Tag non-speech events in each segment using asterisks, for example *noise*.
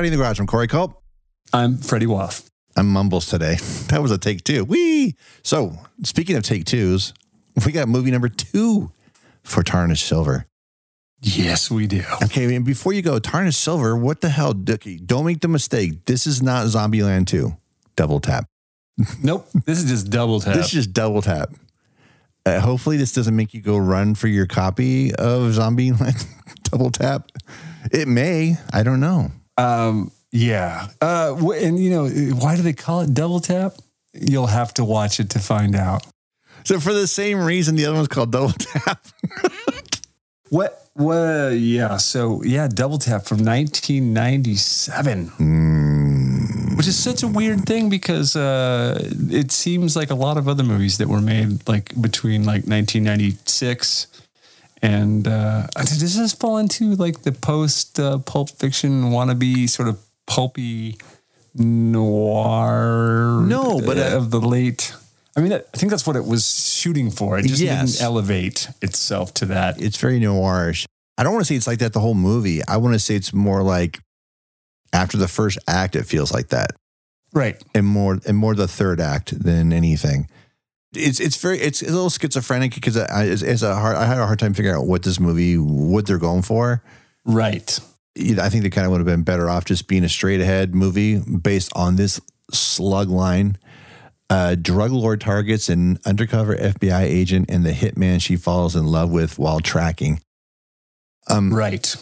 Karate in the Garage. I'm Corey Culp. I'm Freddie Woff. I'm Mumbles today. *laughs* That was a take two. Wee. So, speaking of take twos, we got movie number two for Tarnished Silver. Yes, we do. Okay, and before you go, Tarnished Silver, what the hell, Dookie? Don't make the mistake. This is not Zombieland 2. Double tap. *laughs* Nope. This is just double tap. This is just double tap. Uh, hopefully, this doesn't make you go run for your copy of Zombieland *laughs* double tap. It may. I don't know. Um, yeah. Uh, and you know, why do they call it double tap? You'll have to watch it to find out. So, for the same reason, the other one's called double tap. *laughs* What? What? Yeah. So yeah, double tap from 1997, Hmm. which is such a weird thing because uh, it seems like a lot of other movies that were made like between like 1996 and uh, does this fall into like the post uh, Pulp Fiction wannabe sort of pulpy noir? No, but, uh, of the late. I mean, I think that's what it was shooting for. It just Yes. didn't elevate itself to that. it's very noirish. I don't want to say it's like that the whole movie. I want to say it's more like after the first act, it feels like that, Right. and more and more the third act than anything. It's it's very it's a little schizophrenic because I, it's, it's a hard. I had a hard time figuring out what this movie what they're going for. Right. You know, I think they kind of would have been better off just being a straight ahead movie based on this slug line. Uh, drug lord targets an undercover FBI agent and the hitman she falls in love with while tracking. Um, Right.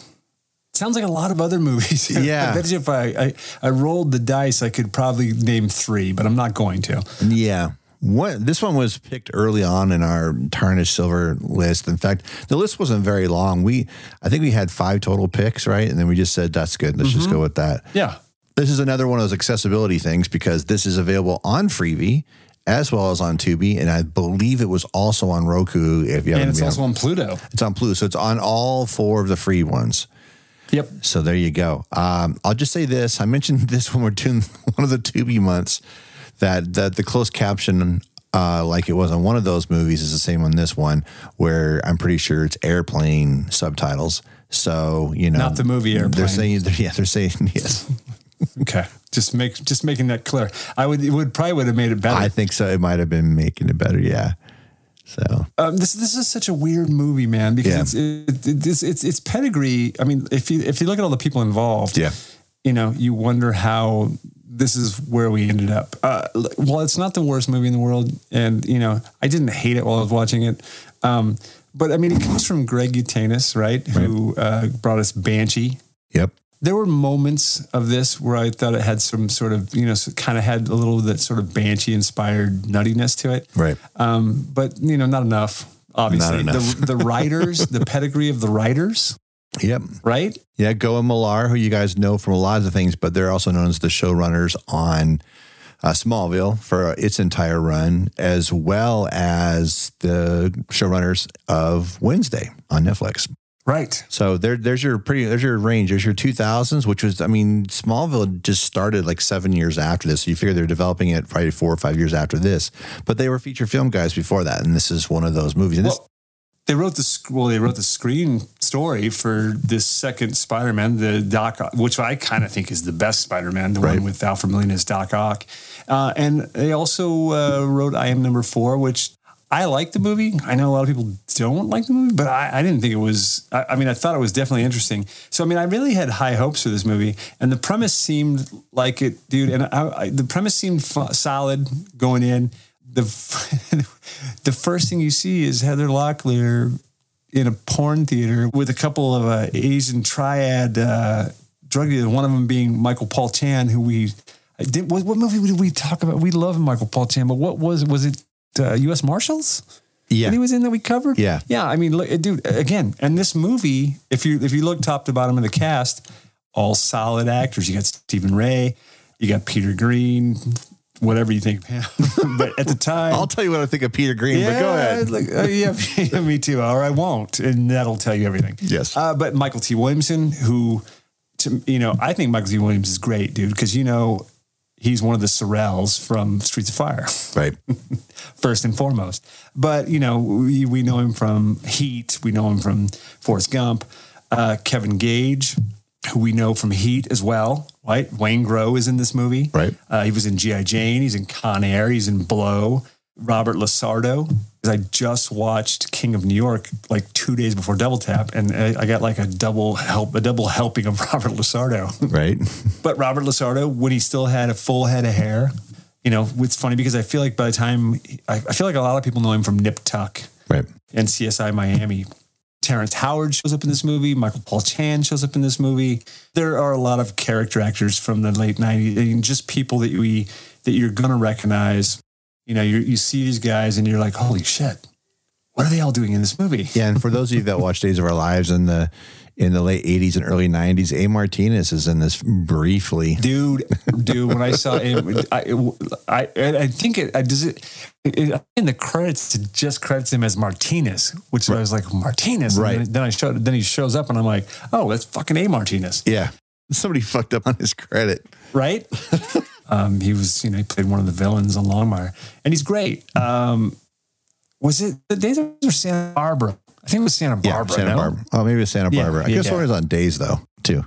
Sounds like a lot of other *laughs* movies. Yeah. I bet you if I, I, I rolled the dice, I could probably name three, but I'm not going to. Yeah. What this one was picked early on in our tarnished silver list. In fact, the list wasn't very long. We I think we had five total picks, right? And then we just said that's good. Let's just go with that. Yeah. This is another one of those accessibility things because this is available on Freevee as well as on Tubi, and I believe it was also on Roku. If you And haven't, it's also on Pluto. it's on Pluto, so it's on all four of the free ones. Yep. So there you go. Um, I'll just say this. I mentioned *laughs* this when we're doing *laughs* one of the Tubi months that that the closed caption, uh, like it was on one of those movies, is the same on this one, where I'm pretty sure it's airplane subtitles. So you know, Not the movie Airplane. They're saying, *laughs* yeah, they're saying yes. Okay. Just make just making that clear. I would it would probably would have made it better. I think so. It might have been making it better. Yeah. So um, this this is such a weird movie, man, because Yeah. it's, it, it, it's it's it's pedigree. I mean, if you if you look at all the people involved, Yeah. you know, you wonder how this is where we ended up. Uh, well, it's not the worst movie in the world, and you know, I didn't hate it while I was watching it. Um, but I mean, it comes from Greg Yaitanes, right? Who uh, brought us Banshee. yep. There were moments of this where I thought it had some sort of, you know, kind of had a little bit of that sort of Banshee inspired nuttiness to it. Right. Um, but you know, not enough. Obviously, enough. the the *laughs* writers, the pedigree of the writers, Yep. right? Yeah, Gough Millar, who you guys know from a lot of things, but they're also known as the showrunners on uh, Smallville for its entire run, as well as the showrunners of Wednesday on Netflix. Right. So there, there's your pretty, there's your range. There's your 2000s, which was, I mean, Smallville just started like seven years after this. So you figure they're developing it probably four or five years after this, but they were feature film guys before that, and this is one of those movies. And this, Well, they wrote the well, they wrote the screen story for this second Spider-Man, the Doc, which I kind of think is the best Spider-Man, the Right. one with Alfred Molina as Doc Ock, uh, and they also uh, wrote I Am Number Four, which I like the movie. I know a lot of people don't like the movie, but I, I didn't think it was. I, I mean, I thought it was definitely interesting. So, I mean, I really had high hopes for this movie, and the premise seemed like it, dude. And I, I, the premise seemed f- solid going in. The *laughs* the first thing you see is Heather Locklear in a porn theater with a couple of uh, Asian triad uh, drug dealers. One of them being Michael Paul Chan, who we did. What, what movie did we talk about? We love Michael Paul Chan, but what was was it? Uh, U.S. Marshals. yeah. that he was in that we covered. Yeah. yeah. I mean, look, dude. Again, and this movie, if you if you look top to bottom of the cast, all solid actors. You got Stephen Rea, you got Peter Greene, whatever you think of *laughs* him. but at the time, I'll tell you what I think of Peter Greene, but go ahead. like, uh, yeah, *laughs* me too. Or I won't, and that'll tell you everything. Yes. Uh, but Mykelti Williamson, who, to, you know, I think Mykelti Williams is great, dude, because you know he's one of the Sorels from Streets of Fire, Right. *laughs* first and foremost. But you know, we, we know him from Heat. We know him from Forrest Gump. Uh, Kevin Gage. Who we know from Heat as well, right? Wayne Grow is in this movie. Right. Uh, he was in G.I. Jane. He's in Con Air. He's in Blow. Robert LaSardo. Because I just watched King of New York like two days before Double Tap, and I I got like a double help, a double helping of *laughs* Robert LaSardo. Right. *laughs* But Robert LaSardo, when he still had a full head of hair, you know, it's funny because I feel like by the time I, I feel like a lot of people know him from Nip Tuck Right. and CSI Miami. Terrence Howard shows up in this movie. Michael Paul Chan shows up in this movie. There are a lot of character actors from the late '90s, and just people that we that you're gonna recognize. You know, you you see these guys, and you're like, "Holy shit, what are they all doing in this movie?" Yeah, and for those of you that watch *laughs* Days of Our Lives and the in the late '80s and early '90s, A. Martinez is in this briefly. dude, dude. When I saw it, I, I, I think it I, does it, it in the credits. It just credits him as Martinez, which I was like Martinez. And Right. then, then I showed. Then he shows up, and I'm like, oh, that's fucking a Martinez, Yeah, somebody fucked up on his credit. right? *laughs* um, he was, you know, he played one of the villains on Longmire, and he's great. Um, was it the days of Santa Barbara? I think it was Santa Barbara. Yeah, Barbara. Santa no? Barbara. Oh, maybe it's Santa Yeah, Barbara. I yeah, guess yeah. one is on Days though too.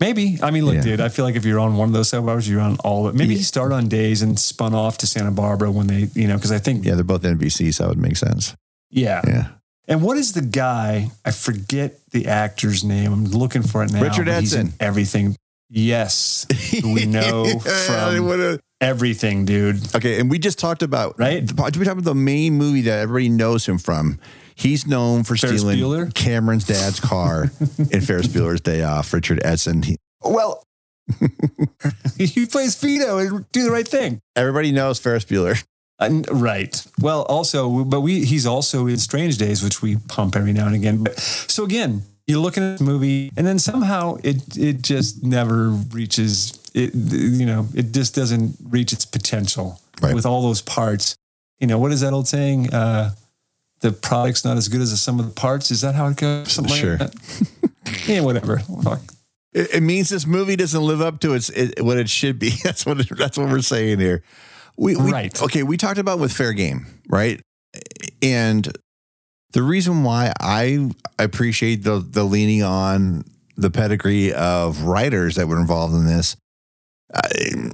Maybe. I mean, look, Yeah. dude, I feel like if you're on one of those soap operas, you're on all of it. Maybe Yeah. he started on days and spun off to Santa Barbara when they, you know, because I think, yeah. Yeah, they're both NBC, so that would make sense. Yeah, Yeah. And what is the guy? I forget the actor's name. I'm looking for it now. Richard but he's in Edson. Everything. Yes. We know *laughs* from What a- everything, dude. Okay, and we just talked about Right? We talked about the main movie that everybody knows him from. He's known for Ferris stealing Bueller? Cameron's dad's car *laughs* in Ferris Bueller's Day Off. Richard Edson. He- Well, *laughs* he plays Vito and do the right thing. everybody knows Ferris Bueller. Uh, right. Well, also, but we he's also in Strange Days, which we pump every now and again. But so again, you're looking at the movie, and then somehow it it just never reaches it. You know, it just doesn't reach its potential Right. with all those parts. You know, what is that old saying? Uh, the product's not as good as the sum of the parts. Is that how it goes? Something Sure. like *laughs* yeah, whatever. Fuck. It, it means this movie doesn't live up to its it, what it should be. *laughs* That's what it, that's what we're saying here. We, we Right. okay. We talked about with fair game, right? And the reason why I appreciate the the leaning on the pedigree of writers that were involved in this. I,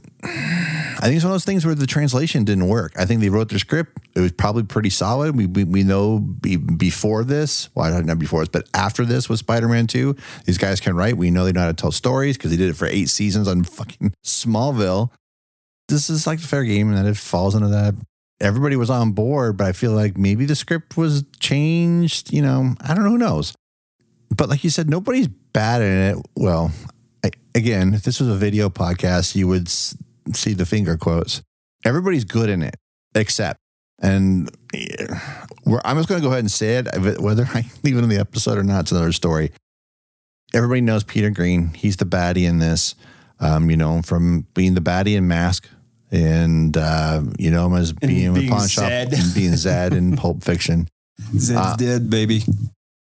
I think it's one of those things where the translation didn't work. I think they wrote their script. It was probably pretty solid. We we, we know be, before this, well, not before this, but after this was Spider Man 2, these guys can write. We know they know how to tell stories because they did it for eight seasons on *laughs* fucking Smallville. This is like the fair game, and it falls into that. Everybody was on board, but I feel like maybe the script was changed. You know, I don't know. Who knows? But like you said, nobody's bad in it. Well, I, again, if this was a video podcast, you would see the finger quotes. Everybody's good in it, except, and I'm just going to go ahead and say it, whether I *laughs* leave it in the episode or not, it's another story. Everybody knows Peter Greene. He's the baddie in this. Um, you know from being the baddie in Mask, and uh, you know him as being, being a pawn shop, Zed. and being Zed in *laughs* Pulp Fiction. Zed's Uh, dead, baby.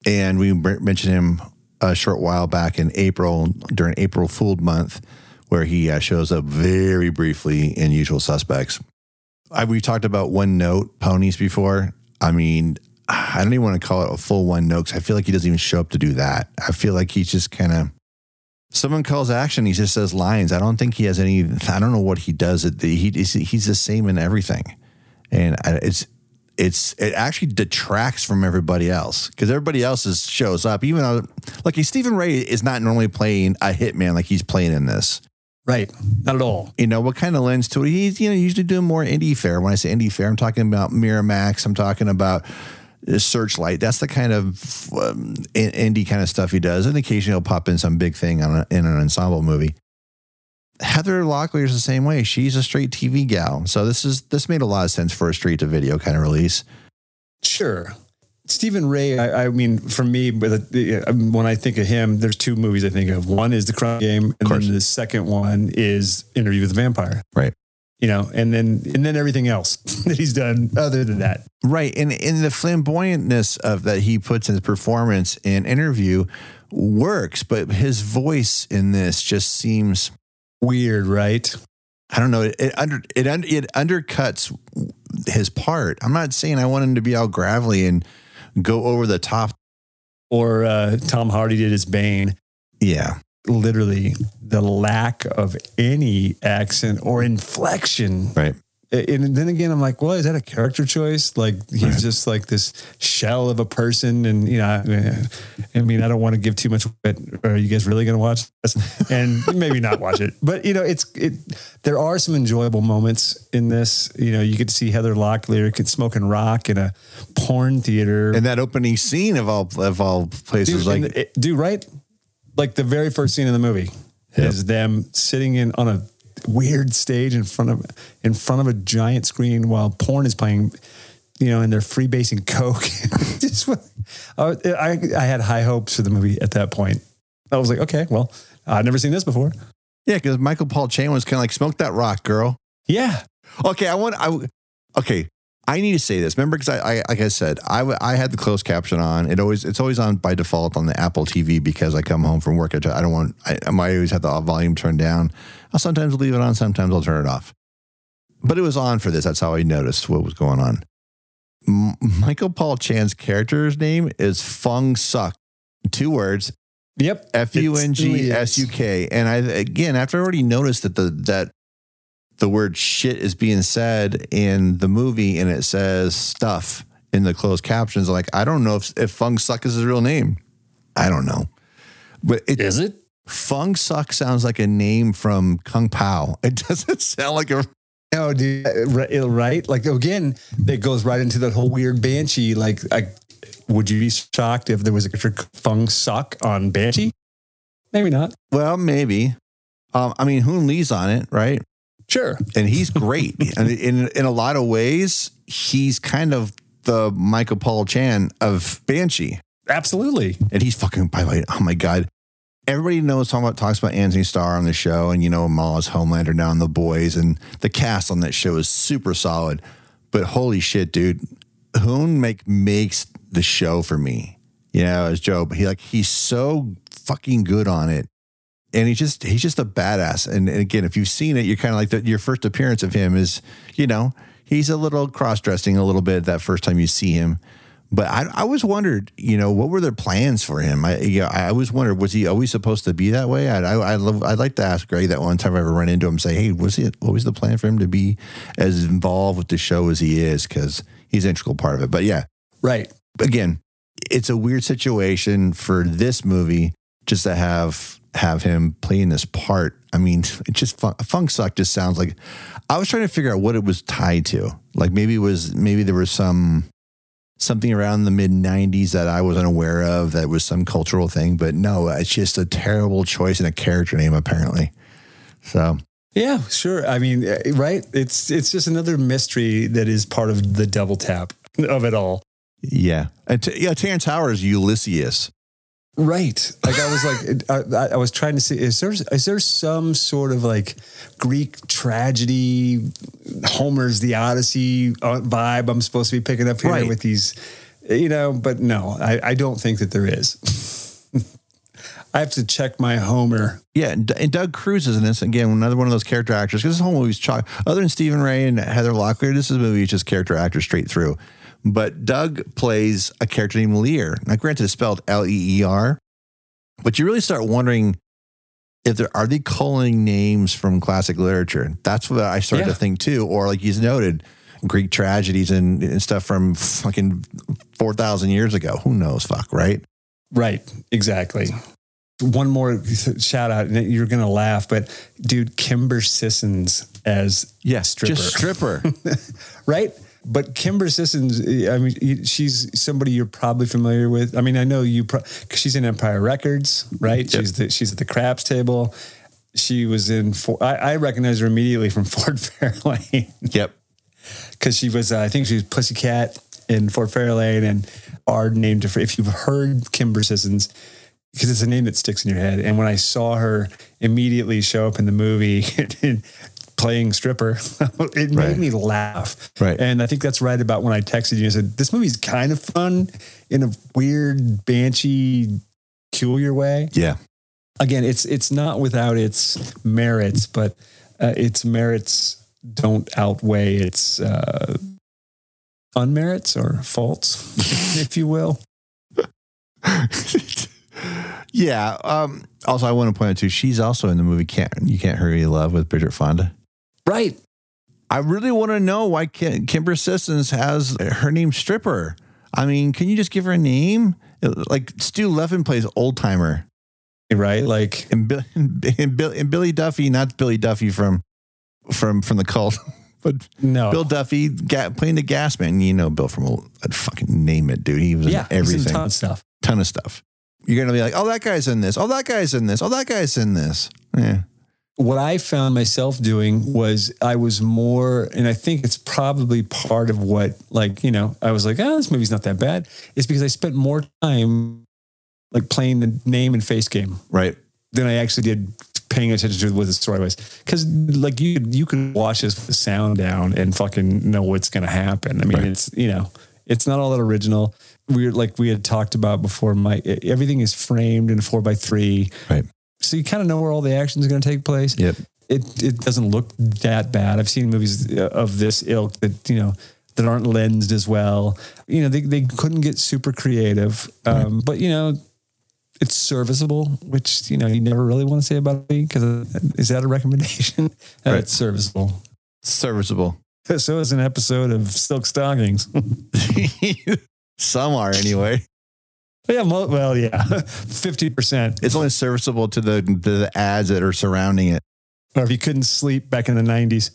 And we mentioned him a short while back in April during April Fool Month, where he uh, shows up very briefly in Usual Suspects. I, we talked about one note ponies before. I mean, I don't even want to call it a full one note because I feel like he doesn't even show up to do that. I feel like he's just kind of. Someone calls action, he just says lines. I don't think he has any. I don't know what he does. He he's, he's the same in everything, and it's it's it actually detracts from everybody else because everybody else is, shows up. Even though, like Stephen Rea is not normally playing a hitman like he's playing in this. Right. Not at all. You know what kind of lens to it? He's you know usually doing more indie fare. When I say indie fare, I'm talking about Miramax. I'm talking about uh, Searchlight. That's the kind of um, indie kind of stuff he does. And occasionally he'll pop in some big thing on a, in an ensemble movie. Heather Locklear is the same way. She's a straight TV gal. So this is this made a lot of sense for a straight to video kind of release. Sure. Stephen Rea, I, I mean, for me, when I think of him, there's two movies I think of. One is The Crying Game, and then the second one is Interview with the Vampire. Right. You know, and then and then everything else *laughs* that he's done other than that. Right. And in the flamboyantness of that he puts in his performance in interview works, but his voice in this just seems Weird, right? I don't know. It, it under it it undercuts his part. I'm not saying I want him to be all gravelly and go over the top. Or uh, Tom Hardy did his Bane. Yeah, literally the lack of any accent or inflection. Right. And then again, I'm like, well, is that a character choice? Like he's right. just like this shell of a person, and you know, I mean, I don't want to give too much. But are you guys really going to watch this? And *laughs* maybe not watch it, but you know, it's it. There are some enjoyable moments in this. You know, you get to see Heather Locklear smoking rock in a porn theater, and that opening scene of all of all places, dude, like, dude, right? Like the very first scene in the movie yep. is them sitting in on a weird stage in front of in front of a giant screen while porn is playing you know and they're freebasing coke *laughs* just oh, I, I had high hopes for the movie at that point i was like okay well i've never seen this before yeah because michael paul chan was kind of like smoke that rock girl yeah okay i want i okay I need to say this. Remember, because I, I, like I said, I, I had the closed caption on. It always it's always on by default on the Apple TV because I come home from work. I don't want. I, I always have the volume turned down. I'll sometimes leave it on, sometimes I'll turn it off. But it was on for this. That's how I noticed what was going on. M- Michael Paul Chan's character's name is Fung Suk. Two words. Yep. F U N G S U K. And I again, after I already noticed that the that the word shit is being said in the movie and it says stuff in the closed captions, like I don't know if, if Fung Suk is his real name. I don't know. But it, is it? Fung Suk sounds like a name from Kung Pao. *laughs* It doesn't sound like a. No, dude, uh, right? Like again, it goes right into that whole weird banshee. Like, I, would you be shocked if there was a Fung Suk on Banshee? Maybe not. Well, maybe. Um, I mean, Hoon Lee's on it, right? Sure. And he's great. *laughs* and in in a lot of ways, he's kind of the Michael Paul Chan of Banshee. Absolutely. And he's fucking by the way, oh my God everybody knows talking talks about Antony Starr on the show, and you know Mall's Homelander down the boys, and the cast on that show is super solid. But holy shit, dude, Hoon make makes the show for me. You know, as Joe, but he like he's so fucking good on it. And he's just he's just a badass. And, and again, if you've seen it, you're kind of like the, your first appearance of him is, you know, he's a little cross dressing a little bit that first time you see him. But I, I always wondered, you know, what were their plans for him? I, you know, I always wondered, was he always supposed to be that way? I, I, I love, I'd like to ask Greg that one time I ever run into him, say, hey, was he, what was the plan for him to be as involved with the show as he is? Because he's an integral part of it. But yeah, right. Again, it's a weird situation for this movie just to have have him playing this part. I mean, *laughs* it just funk suck just sounds like I was trying to figure out what it was tied to. Like maybe it was maybe there was some something around the mid 90s that I wasn't aware of that was some cultural thing. But no, it's just a terrible choice in a character name, apparently. So. Yeah, sure. I mean, eh, right? It's it's just another mystery that is part of the double tap of it all. Yeah, and t- yeah, Terrence Howard is Ulysses. Right. Like I was like, I, I, was trying to see, is there, is there some sort of like Greek tragedy, Homer's The Odyssey uh, vibe I'm supposed to be picking up here right. with these, you know, but no, I, I don't think that there is. *laughs* I have to check my Homer. Yeah, and Doug Cruz is in this again. Another one of those character actors because this whole movie's chalk. Other than Stephen Rea and Heather Locklear, this is a movie just character actors straight through. But Doug plays a character named Lear. Now, granted, it's spelled L E E R, but you really start wondering if there are they calling names from classic literature. That's what I started yeah. to think too. Or like he's noted, Greek tragedies and, and stuff from fucking four thousand years ago. Who knows? Fuck, right? Right. Exactly. One more shout out, and you're gonna laugh, but dude, Kimber Sissons as yes, stripper. just stripper, *laughs* right? But Kimber Sissons, I mean, she's somebody you're probably familiar with. I mean, I know you because pro- she's in Empire Records, right? Yep. She's the, she's at the craps table. She was in. I, I recognize her immediately from *laughs* Ford Fairlane. Yep. Because she was, uh, I think she was Pussycat in Ford Fairlane, and are named. If you've heard Kimber Sissons, because it's a name that sticks in your head. And when I saw her immediately show up in the movie, *laughs* playing stripper. *laughs* it made right. me laugh. Right. And I think that's right about when I texted you and said, this movie's kind of fun in a weird, banshee, peculiar way. Yeah. Again, it's it's not without its merits, but uh, its merits don't outweigh its uh, unmerits or faults, *laughs* if you will. *laughs* Yeah. Um, also, I want to point out too, she's also in the movie Can't You Can't Hurry Love with Bridget Fonda. Right. I really want to know why Kim, Kimber Sissons has her name Stripper. I mean, can you just give her a name? Uh, like Stu Levin plays old timer, Right. Like, and, Bill, and, Bill, and Billy Duffy, not Billy Duffy from from from the cult, *laughs* but no. Bill Duffy ga- playing the gas man. You know Bill from old, I'd fucking name it, dude. He was yeah. in he's in everything, ton of stuff. ton of stuff. You're gonna be like, oh, that guy's in this. Oh, that guy's in this. Oh, that guy's in this. Yeah. What I found myself doing was I was more, and I think it's probably part of what, like, you know, I was like, oh, this movie's not that bad. Is because I spent more time like playing the name and face game Right. than I actually did paying attention to what the story was. Because like you, you could watch this with the sound down and fucking know what's going to happen. I mean, Right. it's you know, it's not all that original. We're like we had talked about before. My everything is framed in four by three, Right. So you kind of know where all the action is going to take place Yep. it it doesn't look that bad. I've seen movies uh, of this ilk that you know that aren't lensed as well. You know, they they couldn't get super creative, um, but you know, it's serviceable. Which you know you never really want to say about me because is that a recommendation? *laughs* Right. It's serviceable. Serviceable. So is an episode of Silk Stockings. *laughs* *laughs* Some are anyway. Yeah, well, yeah, *laughs* fifty percent. It's only serviceable to the the ads that are surrounding it. Or if you couldn't sleep back in the nineties.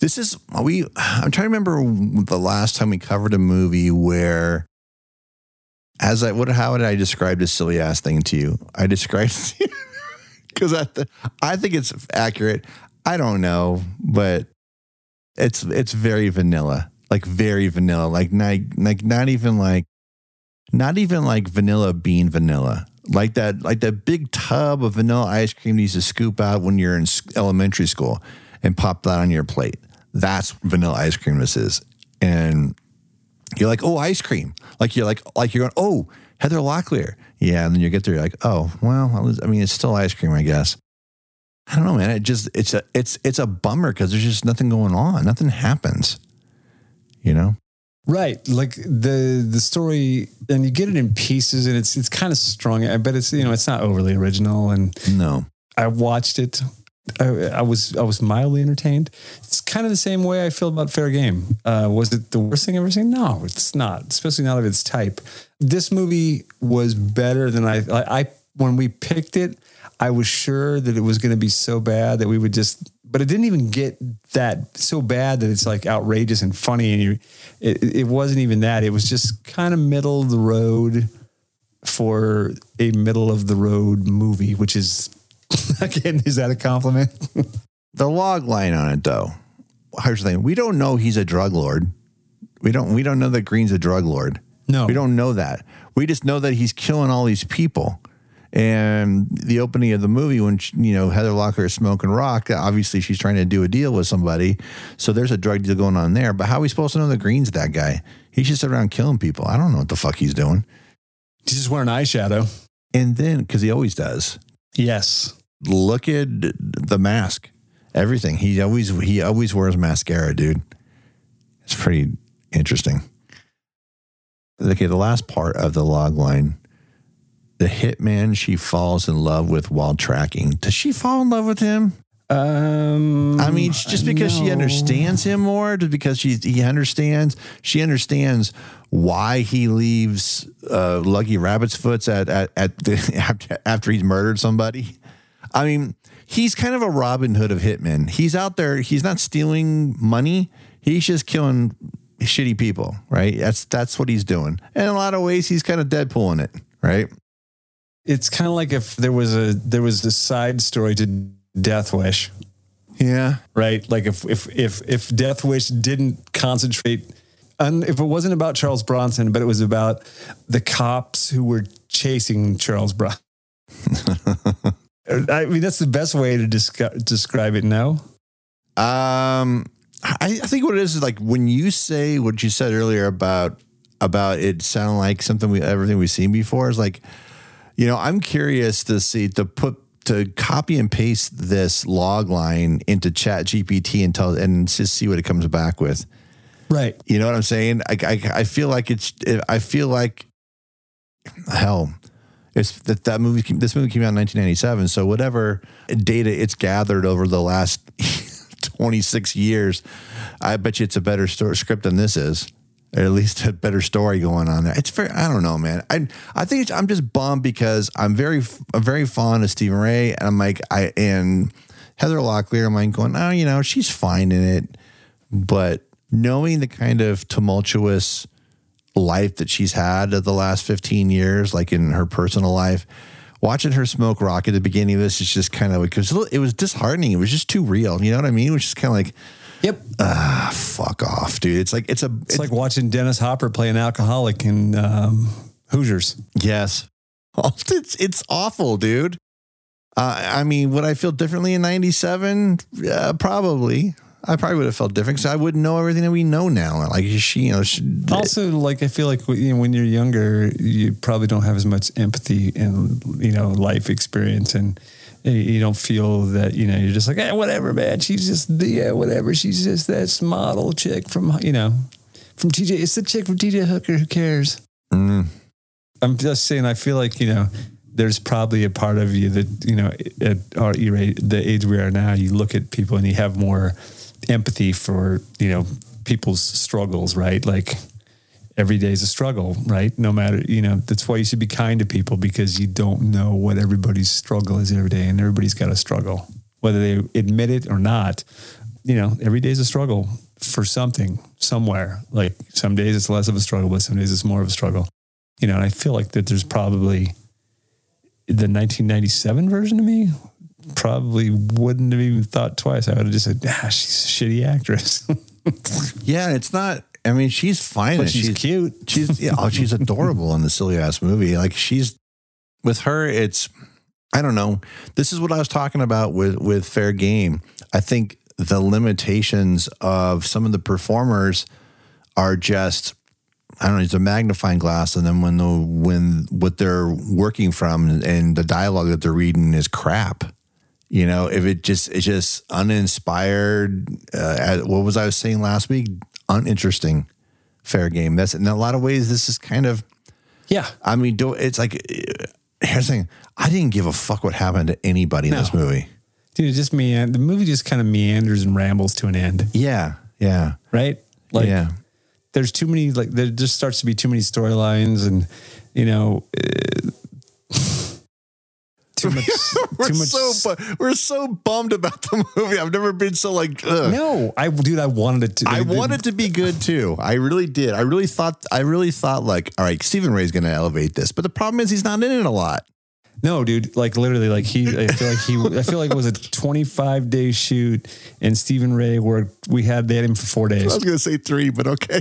This is we. I'm trying to remember the last time we covered a movie where, as I what how did I describe this silly ass thing to you? I described *laughs* because I I think it's accurate. I don't know, but it's it's very vanilla, like very vanilla, like not like not even like not even like vanilla bean vanilla. Like that, like that big tub of vanilla ice cream you used to scoop out when you're in elementary school and pop that on your plate. That's vanilla ice cream. This is, and you're like, oh, ice cream. Like you're like, like you're going, oh, Heather Locklear. Yeah, and then you get there, you're like, oh, well, I mean, it's still ice cream, I guess. I don't know, man. It just it's a it's it's a bummer because there's just nothing going on. Nothing happens. You know. Right, like the the story, and you get it in pieces, and it's it's kind of strong. I bet it's you know it's not overly original, and No. I watched it. I, I was I was mildly entertained. It's kind of the same way I feel about Fair Game. Uh, was it the worst thing I've ever seen? No, it's not. Especially not of its type. This movie was better than I. I, I when we picked it, I was sure that it was going to be so bad that we would just. But it didn't even get that so bad that it's like outrageous and funny. And you, it, it wasn't even that. It was just kind of middle of the road for a middle of the road movie, which is *laughs* again, is that a compliment? *laughs* The log line on it, though. Here's the thing: we don't know he's a drug lord. We don't. We don't know that Greene's a drug lord. No, We don't know that. We just know that he's killing all these people. And the opening of the movie, when you know Heather Locklear is smoking rock, obviously she's trying to do a deal with somebody. So there's a drug deal going on there. But how are we supposed to know the Greene's that guy? He's just around killing people. I don't know what the fuck he's doing. He's just wearing eyeshadow. And then, because he always does, Yes. look at the mask, everything. He always he always wears mascara, dude. It's pretty interesting. Okay, the last part of the log line. The hitman she falls in love with while tracking. Does she fall in love with him? Um, I mean, just because she understands him more, just because she he understands, she understands why he leaves uh, Lucky Rabbit's foots at at, at the, *laughs* after, after he's murdered somebody. I mean, he's kind of a Robin Hood of hitmen. He's out there. He's not stealing money. He's just killing shitty people, right? That's that's what he's doing. And in a lot of ways, he's kind of Deadpool in it, right? It's kind of like if there was a there was a side story to Death Wish, Yeah. right? Like if if if if Death Wish didn't concentrate on if it wasn't about Charles Bronson, but it was about the cops who were chasing Charles Bronson. *laughs* I mean, that's the best way to descri- describe it. No, Um, I, I think what it is is like when you say what you said earlier about about it sounding like something we everything we've seen before is like, you know, I'm curious to see to put to copy and paste this log line into Chat GPT and tell and just see what it comes back with. right? You know what I'm saying? I, I, I feel like it's, I feel like, hell, It's that that movie. This movie came out in 1997. So whatever data it's gathered over the last *laughs* 26 years, I bet you it's a better story, script than this is. At least a better story going on there. It's very. I don't know, man. I I think I'm just bummed because I'm very I'm very fond of Stephen Rea, and I'm like I and Heather Locklear. I'm like going, oh, you know, she's fine in it, but knowing the kind of tumultuous life that she's had of the last 15 years, like in her personal life. Watching her smoke rock at the beginning of this is just kind of because it was disheartening. It was just too real. You know what I mean? It was just kind of like, Yep. ah, fuck off, dude. It's like, it's a, It's like watching Dennis Hopper play an alcoholic in um, Hoosiers. yes. *laughs* It's, it's awful, dude. Uh, I mean, would I feel differently in 97? Yeah, probably. I probably would have felt different because I wouldn't know everything that we know now. Like she, you know, she, Also, like I feel like you know, when you're younger, you probably don't have as much empathy and you know life experience, and you don't feel that you know you're just like, eh, whatever, man. She's just yeah, whatever. She's just that model chick from you know from TJ. It's the chick from TJ Hooker. Who cares? Mm. I'm just saying. I feel like you know. There's probably a part of you that you know at our the age we are now. You look at people and you have more empathy for you know people's struggles, right? Like every day is a struggle, right? No matter, you know, that's why you should be kind to people because you don't know what everybody's struggle is every day and everybody's got a struggle, whether they admit it or not. You know, every day is a struggle for something somewhere. Like some days it's less of a struggle, but some days it's more of a struggle. You know, and I feel like that there's probably the 1997 version of me probably wouldn't have even thought twice. I would have just said, ah, she's a shitty actress. *laughs* Yeah, it's not. I mean, she's fine. but and she's, cute. *laughs* She's yeah, oh, she's adorable in the silly ass movie. Like she's with her, it's I don't know. This is what I was talking about with with Fair Game. I think the limitations of some of the performers are just I don't know, it's a magnifying glass and then when the when what they're working from and the dialogue that they're reading is crap. You know, if it just it's just uninspired. Uh, what was I was saying last week? Uninteresting. Fair game. That's in a lot of ways. This is kind of. Yeah. I mean, do it's like here's the thing. I didn't give a fuck what happened to anybody in this movie. Dude, it just mean the movie just kind of meanders and rambles to an end, Yeah, yeah, right? Like yeah. there's too many like there just starts to be too many storylines and you know uh, too *laughs* much We're too much so bu- we're so bummed about the movie. I've never been so like. Ugh. No, I dude, I wanted it to I wanted to be good too. I really did. I really thought. I really thought like, all right, Stephen Rea's going to elevate this, but the problem is he's not in it a lot. No, dude, like literally like he I feel like he I feel like it was a 25 day shoot and Stephen Rea worked we had they had him for 4 days. I was going to say three, but okay.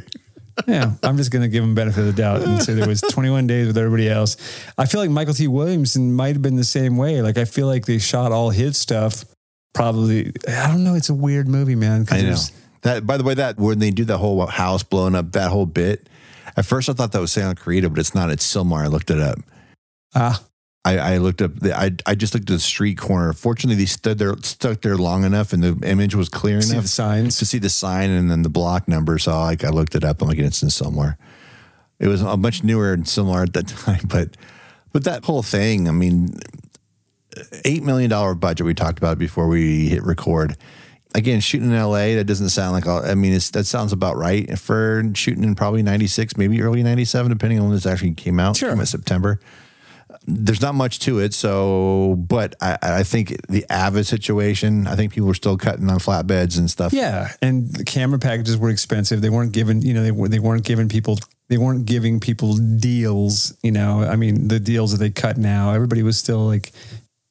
Yeah, I'm just gonna give him benefit of the doubt and say there was 21 days with everybody else. I feel like Mykelti Williamson might have been the same way. Like I feel like they shot all his stuff. Probably, I don't know. It's a weird movie, man. I know that. By the way, that when they do the whole house blowing up, that whole bit. At first, I thought that was sound creative, but it's not. It's Sylmar. I looked it up. Ah, I, I looked up. The, I I just looked at the street corner. Fortunately, they stood there, stuck there long enough, and the image was clear see enough the signs. to see the sign and then the block number. So like I looked it up. I'm like, it's in somewhere. It was a much newer and similar at that *laughs* time, but but that whole thing. I mean, eight million dollar budget we talked about before we hit record. Again, shooting in L.A. That doesn't sound like. all- I mean, it's, that sounds about right for shooting in probably '96, maybe early '97, depending on when this actually came out. Sure. Came out September there's not much to it. So, but I, I think the Avid situation, I think people were still cutting on flatbeds and stuff. Yeah, and the camera packages were expensive. They weren't giving, you know, they were they weren't giving people they weren't giving people deals. You know, I mean, the deals that they cut now, everybody was still like,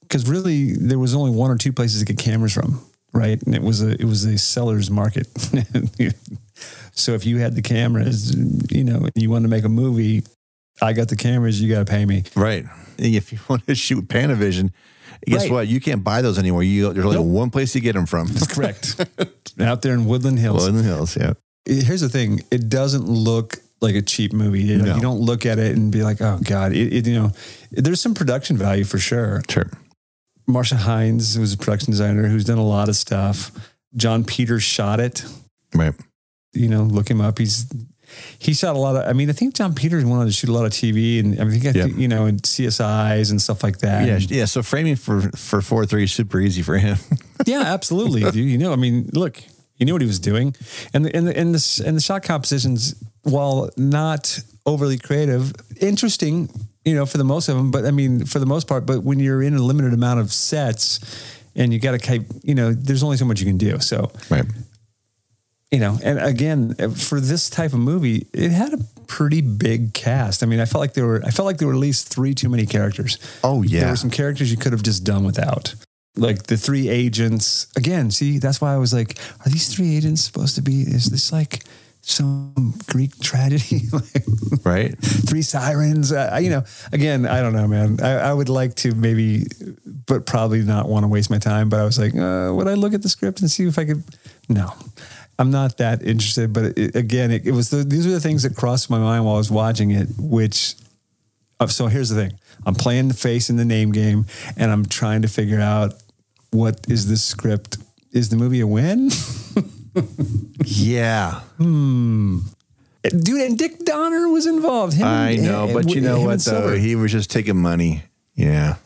because really there was only one or two places to get cameras from, right? And it was a it was a seller's market. *laughs* so if you had the cameras, you know, and you wanted to make a movie, I got the cameras. You got to pay me. Right. If you *laughs* want to shoot Panavision, guess Right. what? You can't buy those anymore. You there's only Nope. one place to get them from. Correct. *laughs* Out there in Woodland Hills. Woodland hills, yeah. here's the thing it doesn't look like a cheap movie Like, No. you don't look at it and be like oh god it, it, you know there's some production value for sure Sure. marsha hines who's a production designer who's done a lot of stuff john peters shot it Right. you know look him up he's he shot a lot of. I mean, I think John Peters wanted to shoot a lot of TV, and I think I Yep. you know, and CSIs and stuff like that. Yeah, And- yeah. So framing for for four three is super easy for him. *laughs* yeah, absolutely. dude. You know, I mean, look, he knew what he was doing, and the and the and the, and the shot compositions, while not overly creative, interesting. You know, for the most of them, but I mean, for the most part. But when you're in a limited amount of sets, and you got to keep, you know, there's only so much you can do. So right. You know, and again, for this type of movie, it had a pretty big cast. I mean, I felt like there were, I felt like there were at least three too many characters. Oh yeah, There were some characters you could have just done without. Like the three agents. Again, see, that's why I was like, are these three agents supposed to be, is this like some Greek tragedy? *laughs* like right. three sirens? Uh, you know, again, I don't know, man. I, I would like to maybe, but probably not want to waste my time. But I was like, uh, would I look at the script and see if I could? No. I'm not that interested, but it, again, it, it was the, these are the things that crossed my mind while I was watching it. Which, uh, so here's the thing: I'm playing the face in the name game, and I'm trying to figure out what is this script. Is the movie a win, *laughs* Yeah. Hmm. dude? And Dick Donner was involved. Him I and- know, and- but you know what though? He was just taking money. Yeah.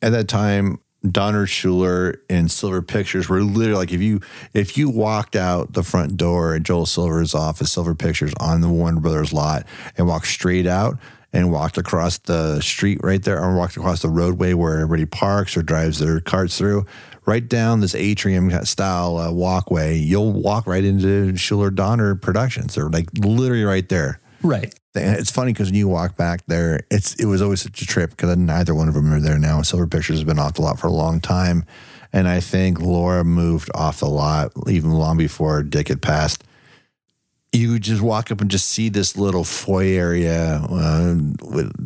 At that time, Donner Shuler and Silver Pictures were literally like if you if you walked out the front door at Joel Silver's office, Silver Pictures on the Warner Brothers lot, and walked straight out and walked across the street right there, or walked across the roadway where everybody parks or drives their carts through, right down this atrium style uh, walkway, you'll walk right into Shuler Donner Productions. They're like literally right there. right? It's funny because when you walk back there, it's it was always such a trip because neither one of them are there now. Silver Pictures has been off the lot for a long time, and I think Laura moved off the lot even long before Dick had passed. You just walk up and just see this little foyer area uh,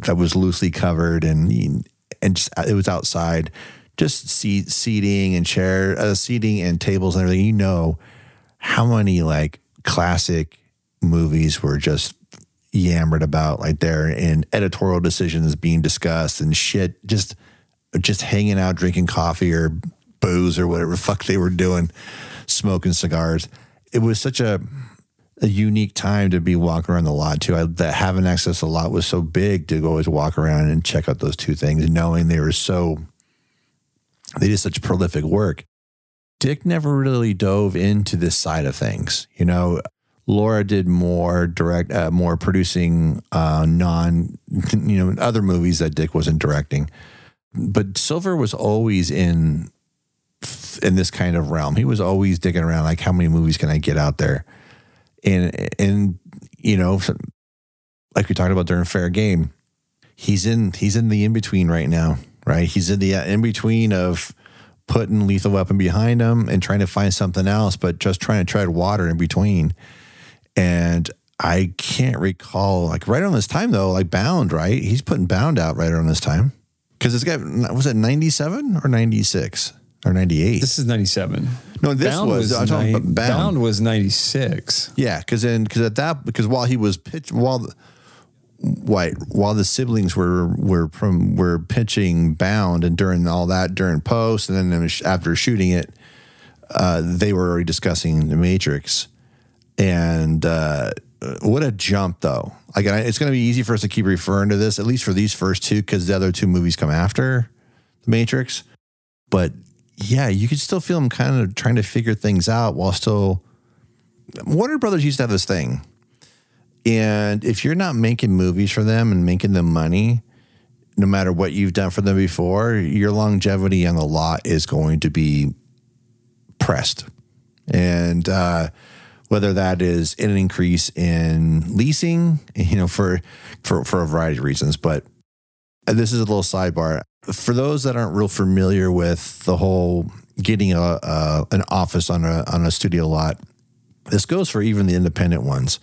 that was loosely covered, and and just it was outside, just seat seating and chair uh, seating and tables and everything. You know how many like classic movies were just yammered about like there and editorial decisions being discussed and shit just just hanging out drinking coffee or booze or whatever fuck they were doing smoking cigars. It was such a a unique time to be walking around the lot too. I, that having access to the lot was so big to always walk around and check out those two things knowing they were so they did such prolific work. Dick never really dove into this side of things you know Laura did more direct, uh, more producing uh, non, *laughs* you know, other movies that Dick wasn't directing. But Silver was always in in this kind of realm. He was always digging around, like, how many movies can I get out there? And and you know, like we talked about during Fair Game, he's in he's in the in between right now, right? He's in the in between of putting Lethal Weapon behind him and trying to find something else, but just trying to tread water in between and I can't recall like right on this time though, like Bound, right? He's putting Bound out right around this time because it's got was it ninety seven or ninety six or ninety eight? This is 97. No, this was- I'm talking about Bound. Bound was 96. Yeah, because then because at that because while he was pitch while the, white while the siblings were were from were pitching Bound and during all that during post and then after shooting it, uh, they were already discussing the Matrix, and uh, what a jump though! Like it's going to be easy for us to keep referring to this at least for these first two because the other two movies come after the Matrix, but yeah, you could still feel them kind of trying to figure things out while still. Warner Brothers used to have this thing. And if you're not making movies for them and making them money, no matter what you've done for them before, your longevity on the lot is going to be pressed. And uh, whether that is an increase in leasing, you know, for for for a variety of reasons. But this is a little sidebar for those that aren't real familiar with the whole getting a, an office on a on a studio lot. This goes for even the independent ones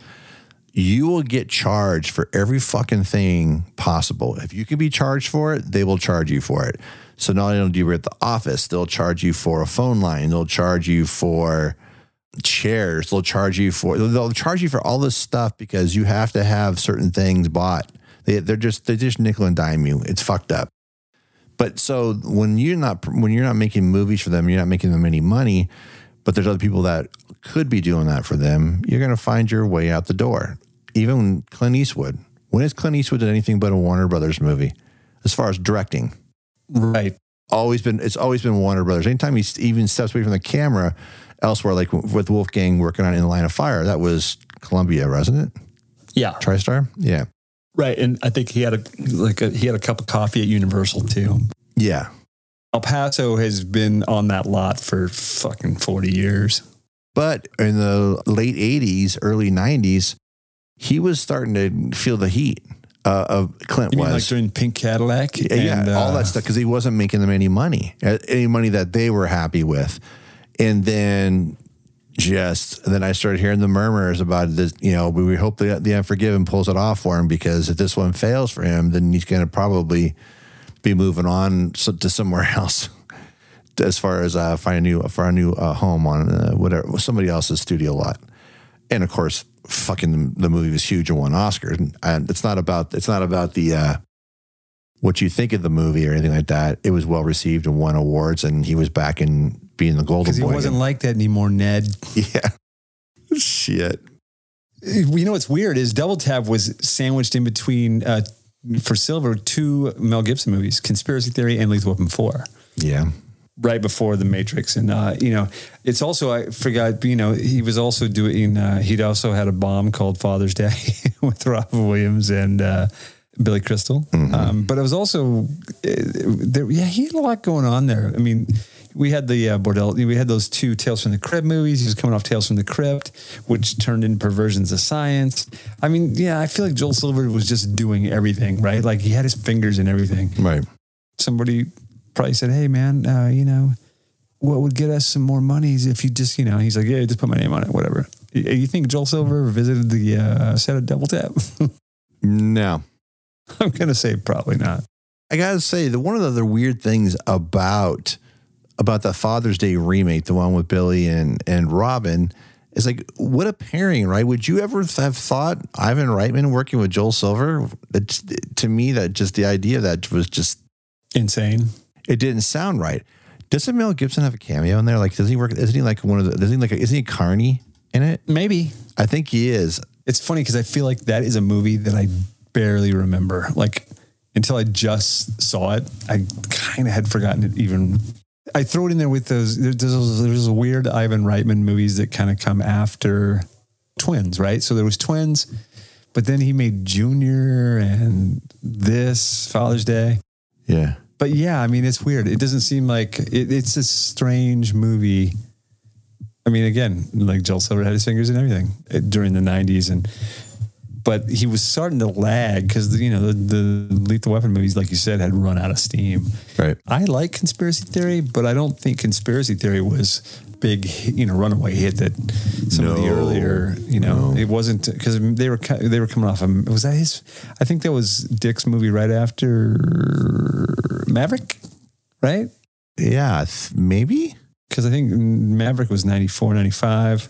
you will get charged for every fucking thing possible. If you can be charged for it, they will charge you for it. So not only do you at the office, they'll charge you for a phone line, they'll charge you for chairs, they'll charge you for they'll charge you for all this stuff because you have to have certain things bought. They they're just they just nickel and dime you. It's fucked up. But so when you're not when you're not making movies for them, you're not making them any money. But there's other people that could be doing that for them. You're going to find your way out the door. even Clint Eastwood. When has Clint Eastwood done anything but a Warner Brothers movie as far as directing? Right. Always been it's always been Warner Brothers. Anytime he even steps away from the camera elsewhere, like with Wolfgang working on In the Line of Fire, that was Columbia, wasn't it? Yeah. TriStar? Yeah. Right. And I think he had a like a, he had a cup of coffee at Universal too. Yeah. Malpaso has been on that lot for fucking 40 years. But in the late 80s, early 90s, he was starting to feel the heat uh, of Clint You was. mean like during Pink Cadillac? yeah, yeah, and, all uh, that stuff because he wasn't making them any money, uh, any money that they were happy with. And then just and then I started hearing the murmurs about this. You know, we hope that the Unforgiven pulls it off for him because if this one fails for him, then he's going to probably be moving on to somewhere *laughs* else. As far as uh, find a new for a new uh, home on uh, whatever somebody else's studio lot, and of course, fucking the movie was huge and won Oscars. And it's not about it's not about the uh, what you think of the movie or anything like that. It was well received and won awards, and he was back in being the golden Because he wasn't like that anymore, Ned. *laughs* yeah, shit. You know what's weird is Double Tap was sandwiched in between uh, for Silver two Mel Gibson movies, Conspiracy Theory and Lethal Weapon Four. Yeah, right before the Matrix, and uh, you know, it's also I forgot. You know, he was also doing. Uh, he'd also had a bomb called Father's Day *laughs* with Robin Williams and uh, Billy Crystal. Um, but it was also, uh, there, yeah, he had a lot going on there. I mean. We had the uh, Bordel. We had those two Tales from the Crypt movies. He was coming off Tales from the Crypt, which turned into perversions of science. I mean, yeah, I feel like Joel Silver was just doing everything, right? Like he had his fingers in everything right. somebody probably said, "Hey, man, uh, you know, what would get us some more money is if you just, you know." He's like, "Yeah, just put my name on it, whatever." You think Joel Silver visited the uh, set of Double Tap? *laughs* No, I'm gonna say probably not. I gotta say that one of the other weird things about about the Father's Day remake, the one with Billy and and Robin, is like what a pairing, right? Would you ever have thought Ivan Reitman working with Joel Silver? It's, to me, that just the idea of that was just Insane. It didn't sound right. Doesn't Mel Gibson have a cameo in there? Like, does he work? Isn't he like one of the? Isn't he like? Isn't he Carney in it? Maybe I think he is. it's funny because I feel like that is a movie that I barely remember. Like until I just saw it, I kind of had forgotten it even. I throw it in there with those. There's those, there's those weird Ivan Reitman movies that kind of come after Twins, right? So there was Twins, but then he made Junior and this Father's Day. Yeah. But yeah, I mean, it's weird. It doesn't seem like it, it's a strange movie. I mean, again, like Joel Silver had his fingers in everything uh, during the '90s, and but he was starting to lag because you know the, the Lethal Weapon movies, like you said, had run out of steam. Right. I like conspiracy theory, but I don't think conspiracy theory was big, you know, runaway hit that some of the earlier, you know, No. it wasn't because they were they were coming off. Of, was that his? I think that was Dick's movie right after Maverick, right? Yeah. Maybe. Because I think Maverick was 94, 95.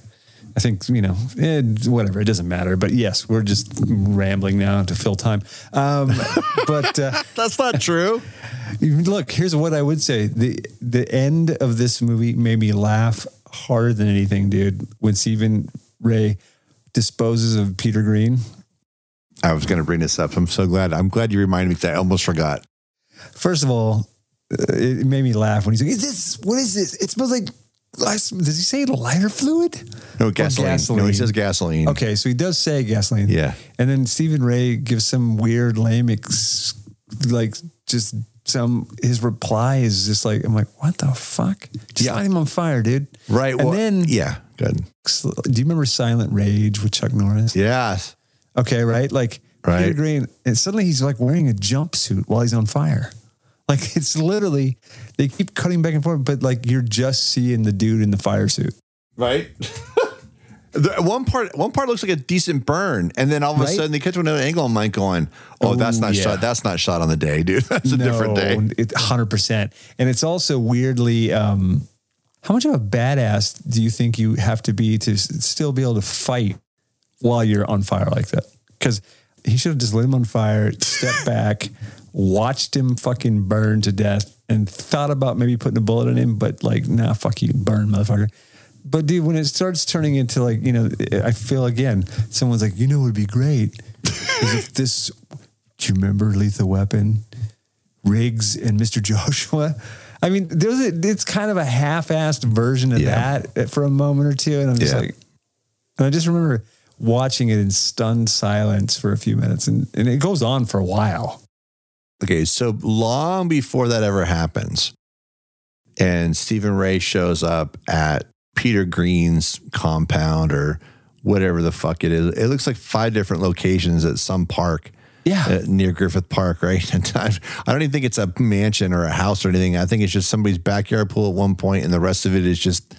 I think, you know, eh, whatever, it doesn't matter. But yes, we're just rambling now to fill time. Um, *laughs* but uh, That's not true. Look, here's what I would say: the the end of this movie made me laugh harder than anything, dude. When Stephen Rea disposes of Peter Greene. I was going to bring this up. I'm so glad. I'm glad you reminded me because I almost forgot. First of all, uh, it made me laugh when he's like, "Is this? What is this? It smells like." Does he say lighter fluid? No gasoline. No, he says gasoline. Okay, so he does say gasoline. Yeah. And then Stephen Rea gives some weird lame ex, like just some his reply is just like I'm like, what the fuck? Just Yeah. light him on fire, dude. Right. And well, then yeah. Good. do you remember Silent Rage with Chuck Norris? Yes. Okay, right? Like Right. Peter Greene, and suddenly he's like wearing a jumpsuit while he's on fire. Like *laughs* it's literally they keep cutting back and forth, but like you're just seeing the dude in the fire suit. Right. *laughs* The, one part, one part looks like a decent burn, and then all of a Right? sudden they catch another angle. I'm like going, "Oh, that's Oh, not yeah. shot. That's not shot on the day, dude. *laughs* That's a different day." Hundred percent, and it's also weirdly. Um, how much of a badass do you think you have to be to still be able to fight while you're on fire like that? Because he should have just lit him on fire, stepped back, watched him fucking burn to death, and thought about maybe putting a bullet in him, but like, nah, fuck you, burn, motherfucker. But dude, when it starts turning into like, you know, I feel again, someone's like, you know, it would be great *laughs* is if this. Do you remember Lethal Weapon, Riggs, and Mr. *laughs* Joshua? I mean, there's a, it's kind of a half-assed version of Yeah. that for a moment or two, and I'm just Yeah. like, and I just remember watching it in stunned silence for a few minutes, and, and it goes on for a while. Okay, so long before that ever happens, and Stephen Rea shows up at Peter Greene's compound or whatever the fuck it is. It looks like five different locations at some park Yeah, uh, near Griffith Park, right? *laughs* And I, I don't even think it's a mansion or a house or anything. I think it's just somebody's backyard pool at one point, and the rest of it is just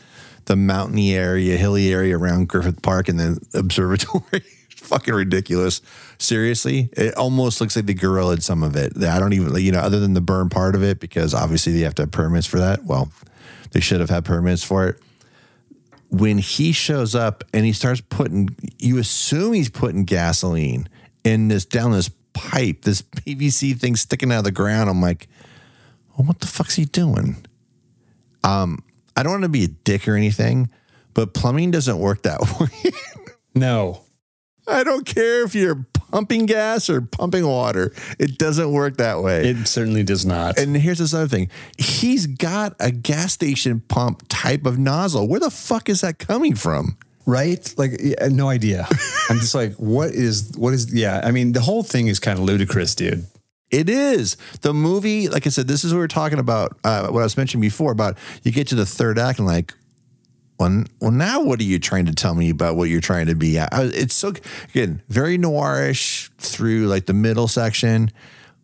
the mountainy area, hilly area around Griffith Park and the *laughs* observatory. Fucking ridiculous. Seriously, it almost looks like they gorillaed some of it. I don't even, you know, other than the burn part of it, because obviously they have to have permits for that. Well, they should have had permits for it when he shows up and he starts putting you assume he's putting gasoline in this down this pipe this pvc thing sticking out of the ground i'm like well, what the fuck's he doing um i don't want to be a dick or anything but plumbing doesn't work that *laughs* way no, i don't care if you're pumping gas or pumping water it doesn't work that way it certainly does not. and here's this other thing. He's got a gas station pump type of nozzle. Where the fuck is that coming from? right? Like, yeah, no idea. I'm just like, what is, what is? Yeah, I mean, the whole thing is kind of ludicrous, dude. It is the movie. Like I said, this is what we are talking about. Uh, what I was mentioning before about you get to the third act and like, well, well, now what are you trying to tell me about what you're trying to be? It's so again very noirish through like the middle section,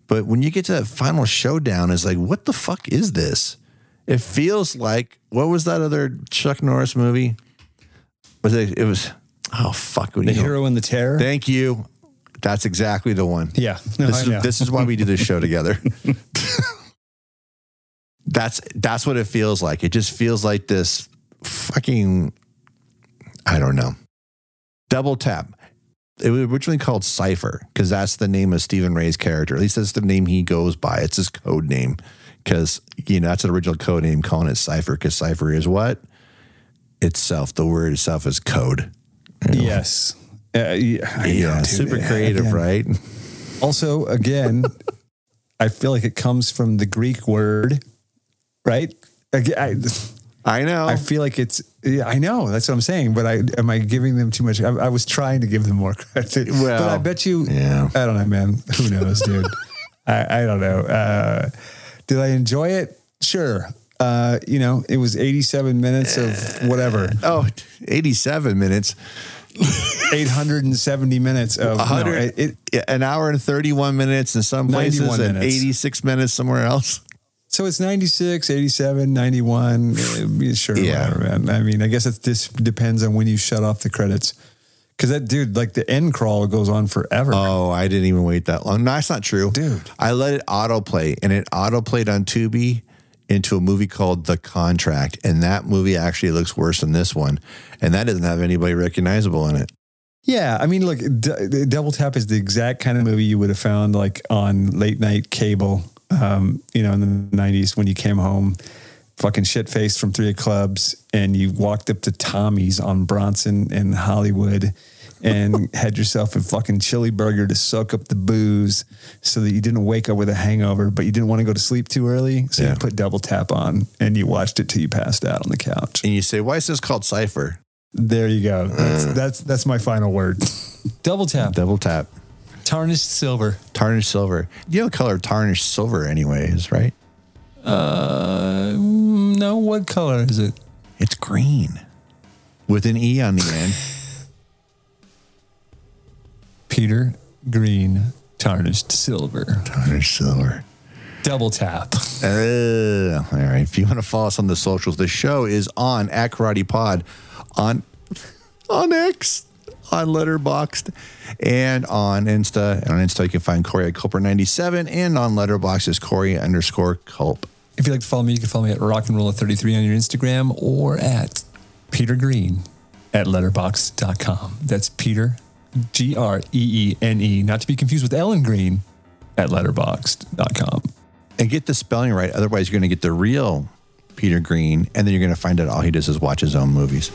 but when you get to that final showdown, it's like, what the fuck is this? It feels like what was that other Chuck Norris movie? Was it? It was. Oh fuck! The hero and the terror. Thank you. That's exactly the one. yeah, no, This is, this is why we do this show *laughs* together. *laughs* *laughs* that's that's what it feels like. It just feels like this fucking I don't know. Double tap. It was originally called Cipher because that's the name of Stephen Rea's character. At least that's the name he goes by. It's his code name because you know that's an original code name calling it Cipher because Cipher is what itself. The word itself is code. yes. Uh, yeah, Yeah, super creative, right? Also, again, *laughs* I feel like it comes from the Greek word, right? Ag- I, I know. I feel like it's. Yeah, I know that's what I'm saying. But I am I giving them too much? I, I was trying to give them more *laughs* credit. Well, but I bet you. yeah. I don't know, man. Who knows, dude? *laughs* I, I don't know. Uh, did I enjoy it? Sure. Uh, you know, it was 87 minutes of whatever, Oh, 87 minutes. 870 minutes of no, it, it, an hour and 31 minutes in some places 91 and minutes. 86 minutes somewhere else. So it's 96, 87, 91. uh, Sure, Yeah. whatever. I mean, I guess it just depends on when you shut off the credits. Because that dude, like the end crawl goes on forever. Oh, I didn't even wait that long. No, that's not true. Dude. I let it autoplay and it autoplayed on Tubi into a movie called The Contract. And that movie actually looks worse than this one. And that doesn't have anybody recognizable in it. yeah, I mean, look, D- Double Tap is the exact kind of movie you would have found like on late night cable, um, you know, in the 90s when you came home, fucking shit faced from three of clubs, and you walked up to Tommy's on Bronson in Hollywood and *laughs* had yourself a fucking chili burger to soak up the booze so that you didn't wake up with a hangover, but you didn't want to go to sleep too early. So Yeah. you put double tap on and you watched it till you passed out on the couch. And you say, why is this called Cypher? There you go. That's that's that's my final word. *laughs* Double tap. Double tap. Tarnished silver. Tarnished silver. You know the color of tarnished silver, anyways, right? Uh, no. What color is it? It's green with an E on the *laughs* end. Peter Greene. Tarnished silver. tarnished silver. Double tap. Uh, all right. If you want to follow us on the socials, the show is on at Karate Pod on *laughs* on X, on Letterboxd, and on Insta. And on Insta, you can find Corey at Culper97, and on Letterboxd is Corey underscore Culp. If you'd like to follow me, you can follow me at rock and roll 33 on your Instagram or at Peter Green at letterboxd.com. That's Peter, G R E E N E, not to be confused with Ellen Greene at letterboxd.com. And get the spelling right. Otherwise, you're going to get the real Peter Green, and then you're going to find out all he does is watch his own movies.